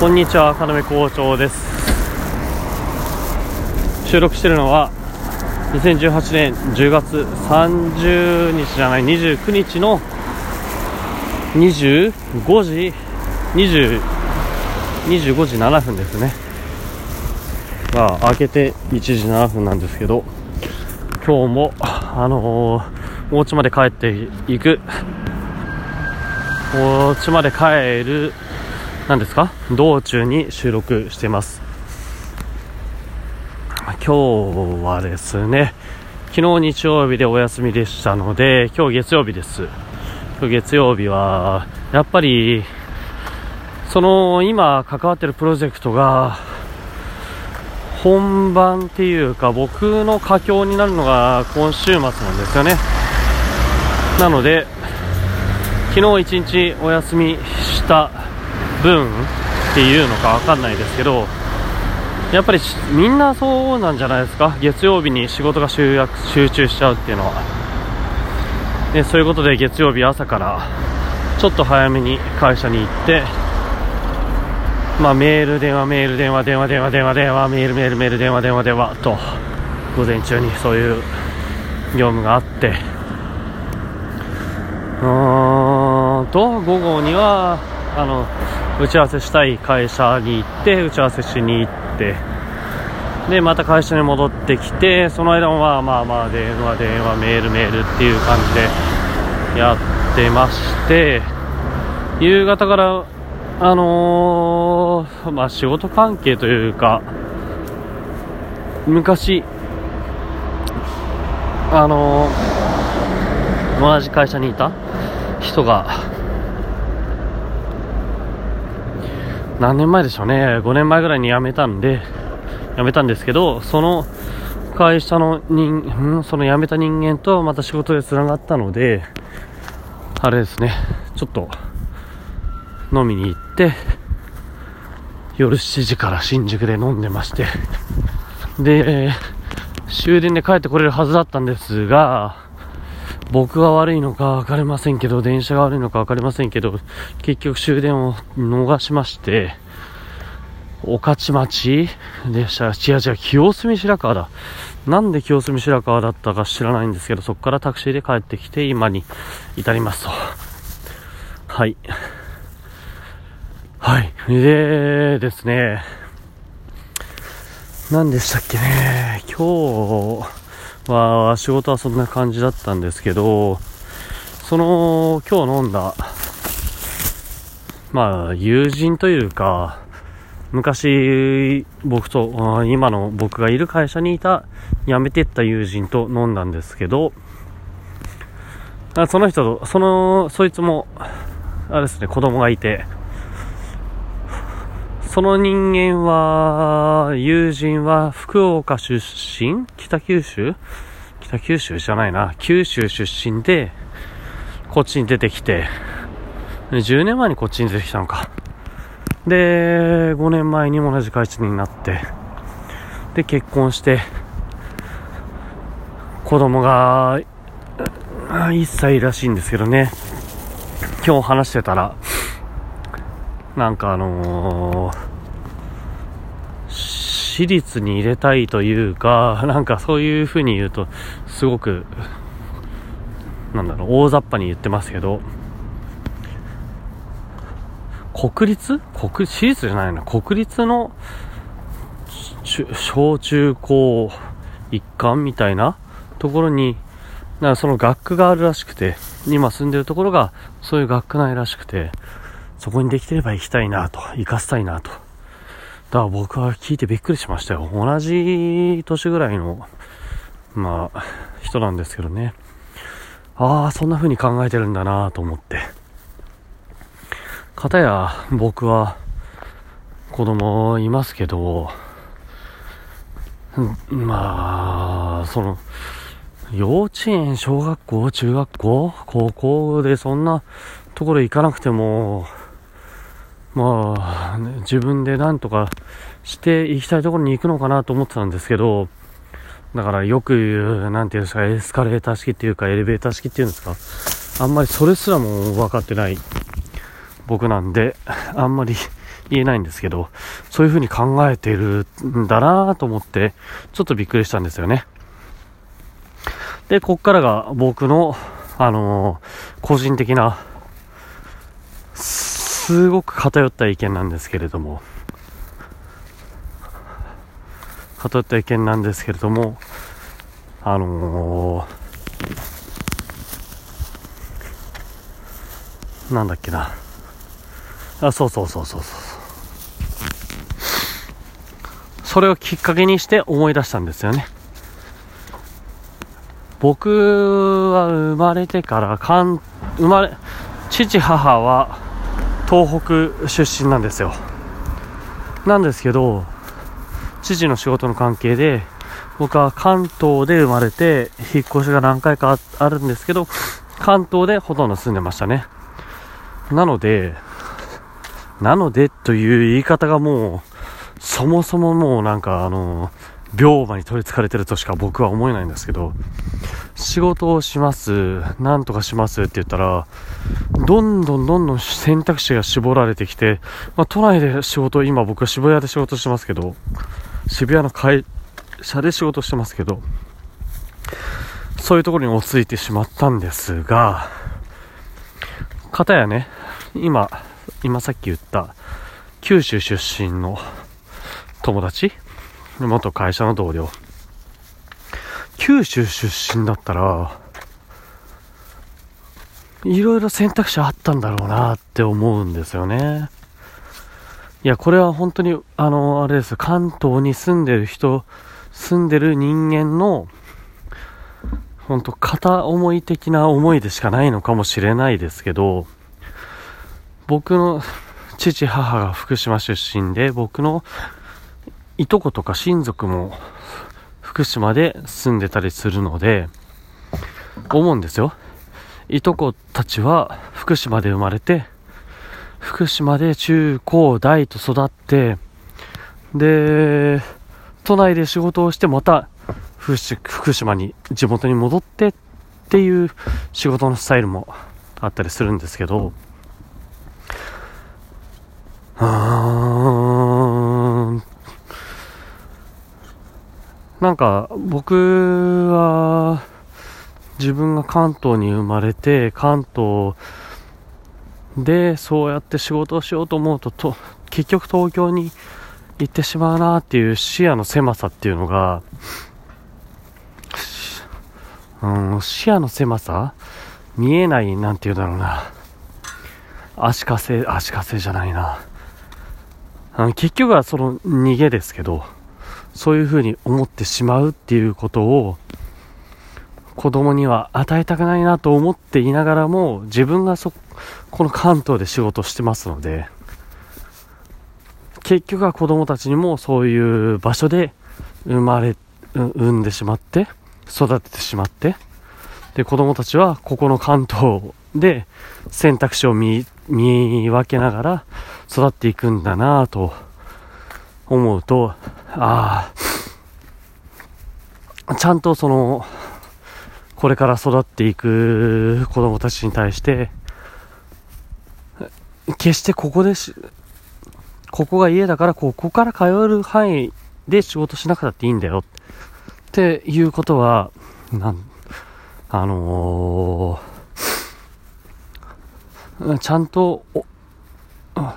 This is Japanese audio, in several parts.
こんにちは、金目校長です。収録してるのは、2018年10月30日じゃない、29日の25時、20、25時7分ですね。まあ、明けて1時7分なんですけど、今日も、あのーお家まで帰っていく、お家まで帰る、何ですか？道中に収録してます。今日はですね、昨日日曜日でお休みでしたので、今日月曜日です。今日月曜日は、やっぱり、その今関わってるプロジェクトが、本番っていうか僕の佳境になるのが今週末なんですよね。なので、昨日一日お休みした分っていうのかわかんないですけど、やっぱりみんなそうなんじゃないですか？月曜日に仕事が集約集中しちゃうっていうのは。で、そういうことで月曜日朝からちょっと早めに会社に行って、まあメール、電話、メール、電話、電話、電話、電話、電話、メール、メール、メール、電話、電話、電話と、午前中にそういう業務があって、うーんと午後にはあの打ち合わせしたい会社に行って打ち合わせしに行って。でまた会社に戻ってきてその間もまあまあまあ電話電話メールメールっていう感じでやってまして夕方からあのーまあ仕事関係というか昔あのー同じ会社にいた人が何年前でしょうね。5年前ぐらいに辞めたんで辞めたんですけどその会社の人ん？その辞めた人間とまた仕事でつながったのであれですね。ちょっと飲みに行って夜7時から新宿で飲んでまして。で終電で帰ってこれるはずだったんですが僕が悪いのか分かりませんけど、電車が悪いのか分かりませんけど、結局終電を逃しまして、御徒町でした。違う違う、清澄白河だ。なんで清澄白河だったか知らないんですけど、そこからタクシーで帰ってきて、今に至りますと。はい。はい。でですね、何でしたっけね、今日、は仕事はそんな感じだったんですけど、その今日飲んだ、まあ友人というか、昔僕と、今の僕がいる会社にいた辞めてった友人と飲んだんですけど、その人と、その、そいつも、あれですね、子供がいて、その人間は、友人は福岡出身？北九州？北九州じゃないな。九州出身で、こっちに出てきて、10年前にこっちに出てきたのか。で、5年前に同じ会社になって、で、結婚して、子供が、1歳らしいんですけどね。今日話してたら、なんかあのー、私立に入れたいというか、なんかそういう風に言うと、すごく、なんだろう、大雑把に言ってますけど、国立？国、私立じゃないな、国立の小中高一貫みたいなところに、なんかその学区があるらしくて、今住んでるところがそういう学区内らしくて、そこにできてれば行きたいなと、行かせたいなと。だから僕は聞いてびっくりしましたよ。同じ年ぐらいの、まあ、人なんですけどね。ああ、そんな風に考えてるんだなと思って。かたや僕は子供いますけど、まあ、その、幼稚園、小学校、中学校、高校でそんなところ行かなくても、まあ、ね自分で何とかして行きたいところに行くのかなと思ってたんですけど、だからよく言う、なんていうんですか、エスカレーター式っていうか、エレベーター式っていうんですか、あんまりそれすらも分かってない僕なんで、あんまり言えないんですけど、そういう風に考えてるんだなと思って、ちょっとびっくりしたんですよね。で、こっからが僕の、あのー、個人的な、すごく偏った意見なんですけれども、偏った意見なんですけれども、あのー、なんだっけな。あ、そうそうそうそうそう。それをきっかけにして思い出したんですよね。僕は生まれてから、かん、生まれ、父母は東北出身なんですよ。なんですけど、父の仕事の関係で、僕は関東で生まれて、引っ越しが何回かあるんですけど、関東でほとんど住んでましたね。なので、なのでという言い方がもう、そもそももうなんかあの、病魔に取り憑かれてるとしか僕は思えないんですけど、仕事をします、なんとかしますって言ったら、どんどんどんどん選択肢が絞られてきて、まあ、都内で仕事、今僕は渋谷で仕事してますけど、渋谷の会社で仕事してますけど、そういうところに落ち着いてしまったんですが、かたやね、今、今さっき言った九州出身の友達元会社の同僚。九州出身だったらいろいろ選択肢あったんだろうなって思うんですよね。いやこれは本当にあのあれです。関東に住んでる人住んでる人間の本当片思い的な思いでしかないのかもしれないですけど僕の父、母が福島出身で、僕のいとことか親族も福島で住んでたりするので、思うんですよ。いとこたちは福島で生まれて、福島で中高大と育って、で、都内で仕事をしてまた福島に地元に戻ってっていう仕事のスタイルもあったりするんですけど、あなんか僕は自分が関東に生まれて関東でそうやって仕事をしようと思うとと結局東京に行ってしまうなっていう視野の狭さっていうのが、うん、視野の狭さ見えないなんて言うんだろうな。足かせ足かせじゃないな。結局はその逃げですけど、そういうふうに思ってしまうっていうことを、子供には与えたくないなと思っていながらも、自分がそ、この関東で仕事してますので、結局は子供たちにもそういう場所で生まれ、産んでしまって、育ててしまって、で、子供たちはここの関東で選択肢を見、分けながら育っていくんだなぁと思うと、ああ、ちゃんとその、これから育っていく子供たちに対して、決してここでし、ここが家だからここから通える範囲で仕事しなくたっていいんだよ。っていうことは、なん、あのー、ちゃんと、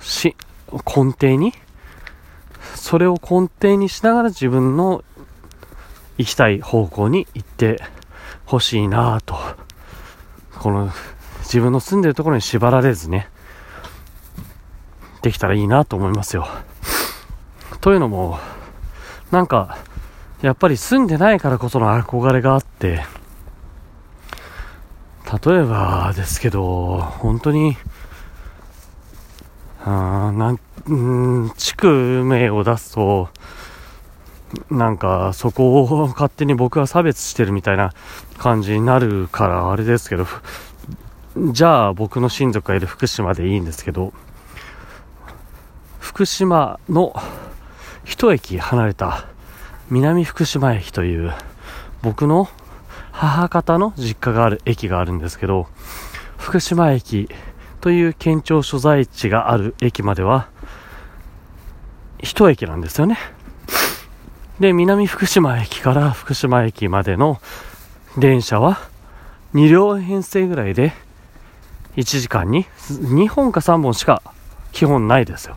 し、根底に、それを根底にしながら自分の行きたい方向に行ってほしいなと。この自分の住んでるところに縛られずね、できたらいいなと思いますよ。というのも、なんか、やっぱり住んでないからこその憧れがあって、例えばですけど、本当に、あなん、うん、地区名を出すと、なんか、そこを勝手に僕は差別してるみたいな感じになるからあれですけど、じゃあ僕の親族がいる福島でいいんですけど、福島の一駅離れた南福島駅という僕の母方の実家がある駅があるんですけど、福島駅という県庁所在地がある駅までは、1駅なんですよね。で、南福島駅から福島駅までの電車は2両編成ぐらいで1時間に2本か3本しか基本ないですよ。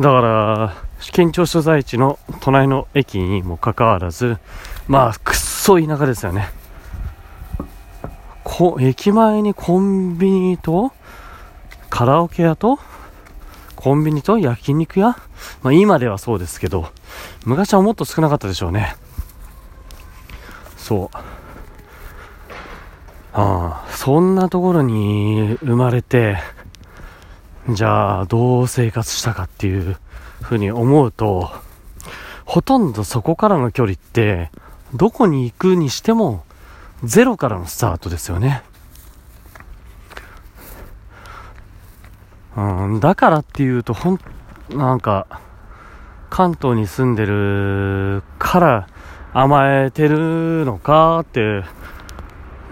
だから、県庁所在地の隣の駅にもかかわらず、まあ、くっそ田舎ですよね。こ駅前にコンビニと、カラオケ屋と、コンビニと焼肉屋？まあ今ではそうですけど、昔はもっと少なかったでしょうね。そう。ああ、そんなところに生まれて、じゃあどう生活したかっていうふうに思うと、ほとんどそこからの距離って、どこに行くにしても、ゼロからのスタートですよね。うん、だからっていうと、ほん、なんか、関東に住んでるから甘えてるのかって、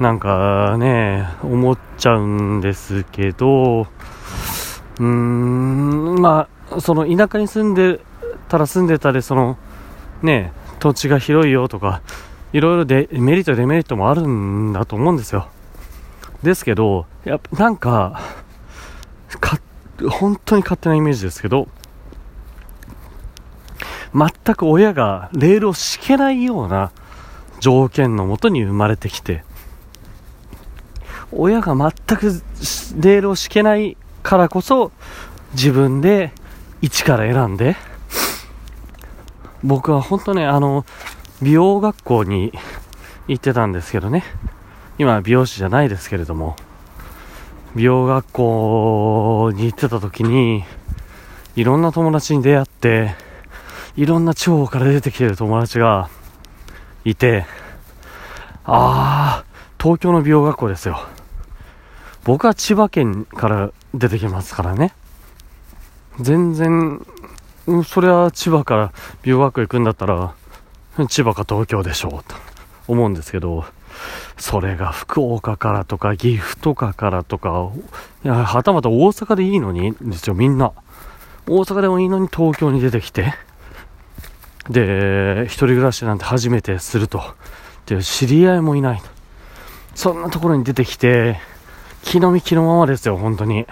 なんかね、思っちゃうんですけど、うーん、まあ、その田舎に住んでたら住んでたで、その、ね、土地が広いよとか、いろいろでメリット、デメリットもあるんだと思うんですよ。ですけど、やっぱなんか、か、本当に勝手なイメージですけど、全く親がレールを敷けないような条件のもとに生まれてきて、親が全くレールを敷けないからこそ、自分で一から選んで、僕は本当ね、あの、美容学校に行ってたんですけどね。今美容師じゃないですけれども、美容学校に行ってた時に、いろんな友達に出会って、いろんな地方から出てきてる友達がいて、ああ、東京の美容学校ですよ。僕は千葉県から出てきますからね。全然、それは千葉から美容学校行くんだったら、千葉か東京でしょうと思うんですけど、それが福岡からとか岐阜とかからとか、いや、はたまた大阪でいいのにですよ、みんな。大阪でもいいのに東京に出てきて、で、一人暮らしなんて初めてすると。で、知り合いもいないと。そんなところに出てきて、気の身気のままですよ、本当に。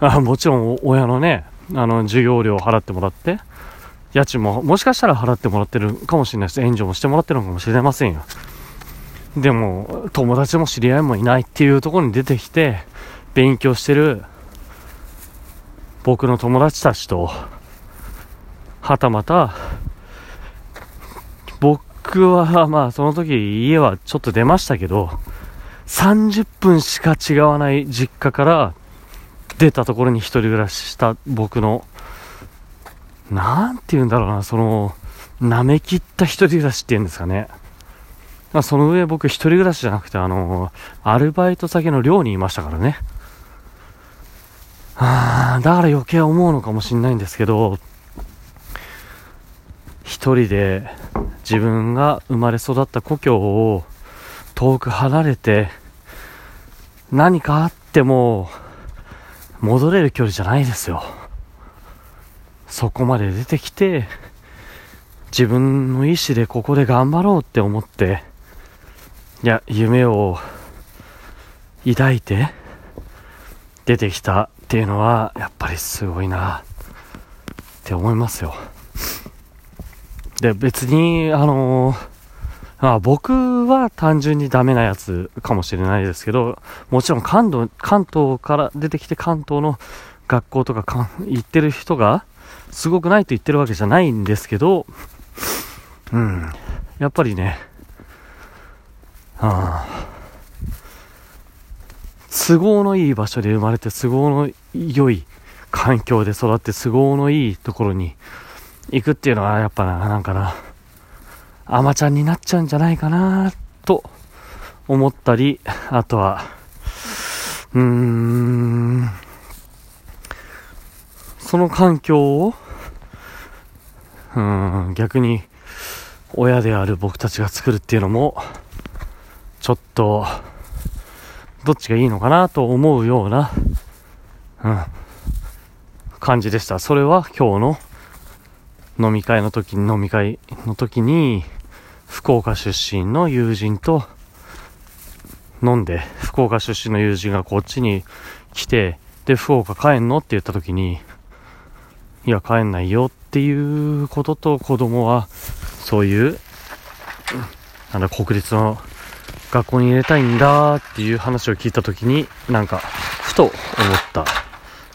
あもちろん、親のね、あの、授業料を払ってもらって、家賃も、もしかしたら払ってもらってるかもしれないです。援助もしてもらってるのかもしれませんよ。でも、友達も知り合いもいないっていうところに出てきて、勉強してる僕の友達たちと、はたまた、僕は、まあ、その時家はちょっと出ましたけど、30分しか違わない実家から出たところに一人暮らしした僕の、なんて言うんだろうな、その、舐め切った一人暮らしって言うんですかね。まその上僕一人暮らしじゃなくて、あの、アルバイト先の寮にいましたからね。あだから余計思うのかもしれないんですけど、一人で自分が生まれ育った故郷を遠く離れて何かあっても戻れる距離じゃないですよ。そこまで出てきて自分の意思でここで頑張ろうって思っていや、夢を抱いて出てきたっていうのはやっぱりすごいなって思いますよ。で、別に、あのー、あ僕は単純にダメなやつかもしれないですけど、もちろん関東、関東から出てきて関東の学校とか行ってる人が、すごくないと言ってるわけじゃないんですけど、うん、やっぱりね、ああ。都合のいい場所で生まれて都合の良い環境で育って都合のいいところに行くっていうのはやっぱな、なんかな、アマちゃんになっちゃうんじゃないかな、と思ったり、あとは、うーん、その環境を、うん、逆に、親である僕たちが作るっていうのも、ちょっと、どっちがいいのかなと思うような、うん、感じでした。それは今日の飲み会の時に、飲み会の時に、福岡出身の友人と飲んで、福岡出身の友人がこっちに来て、で、福岡帰んのって言った時に、いや、帰んないよっていうことと子供は、そういう、なんだ、国立の学校に入れたいんだっていう話を聞いた時に、なんか、ふと思った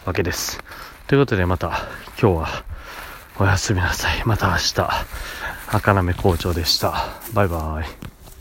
わけです。ということでまた今日はおやすみなさい。また明日、赤なめ校長でした。バイバイ。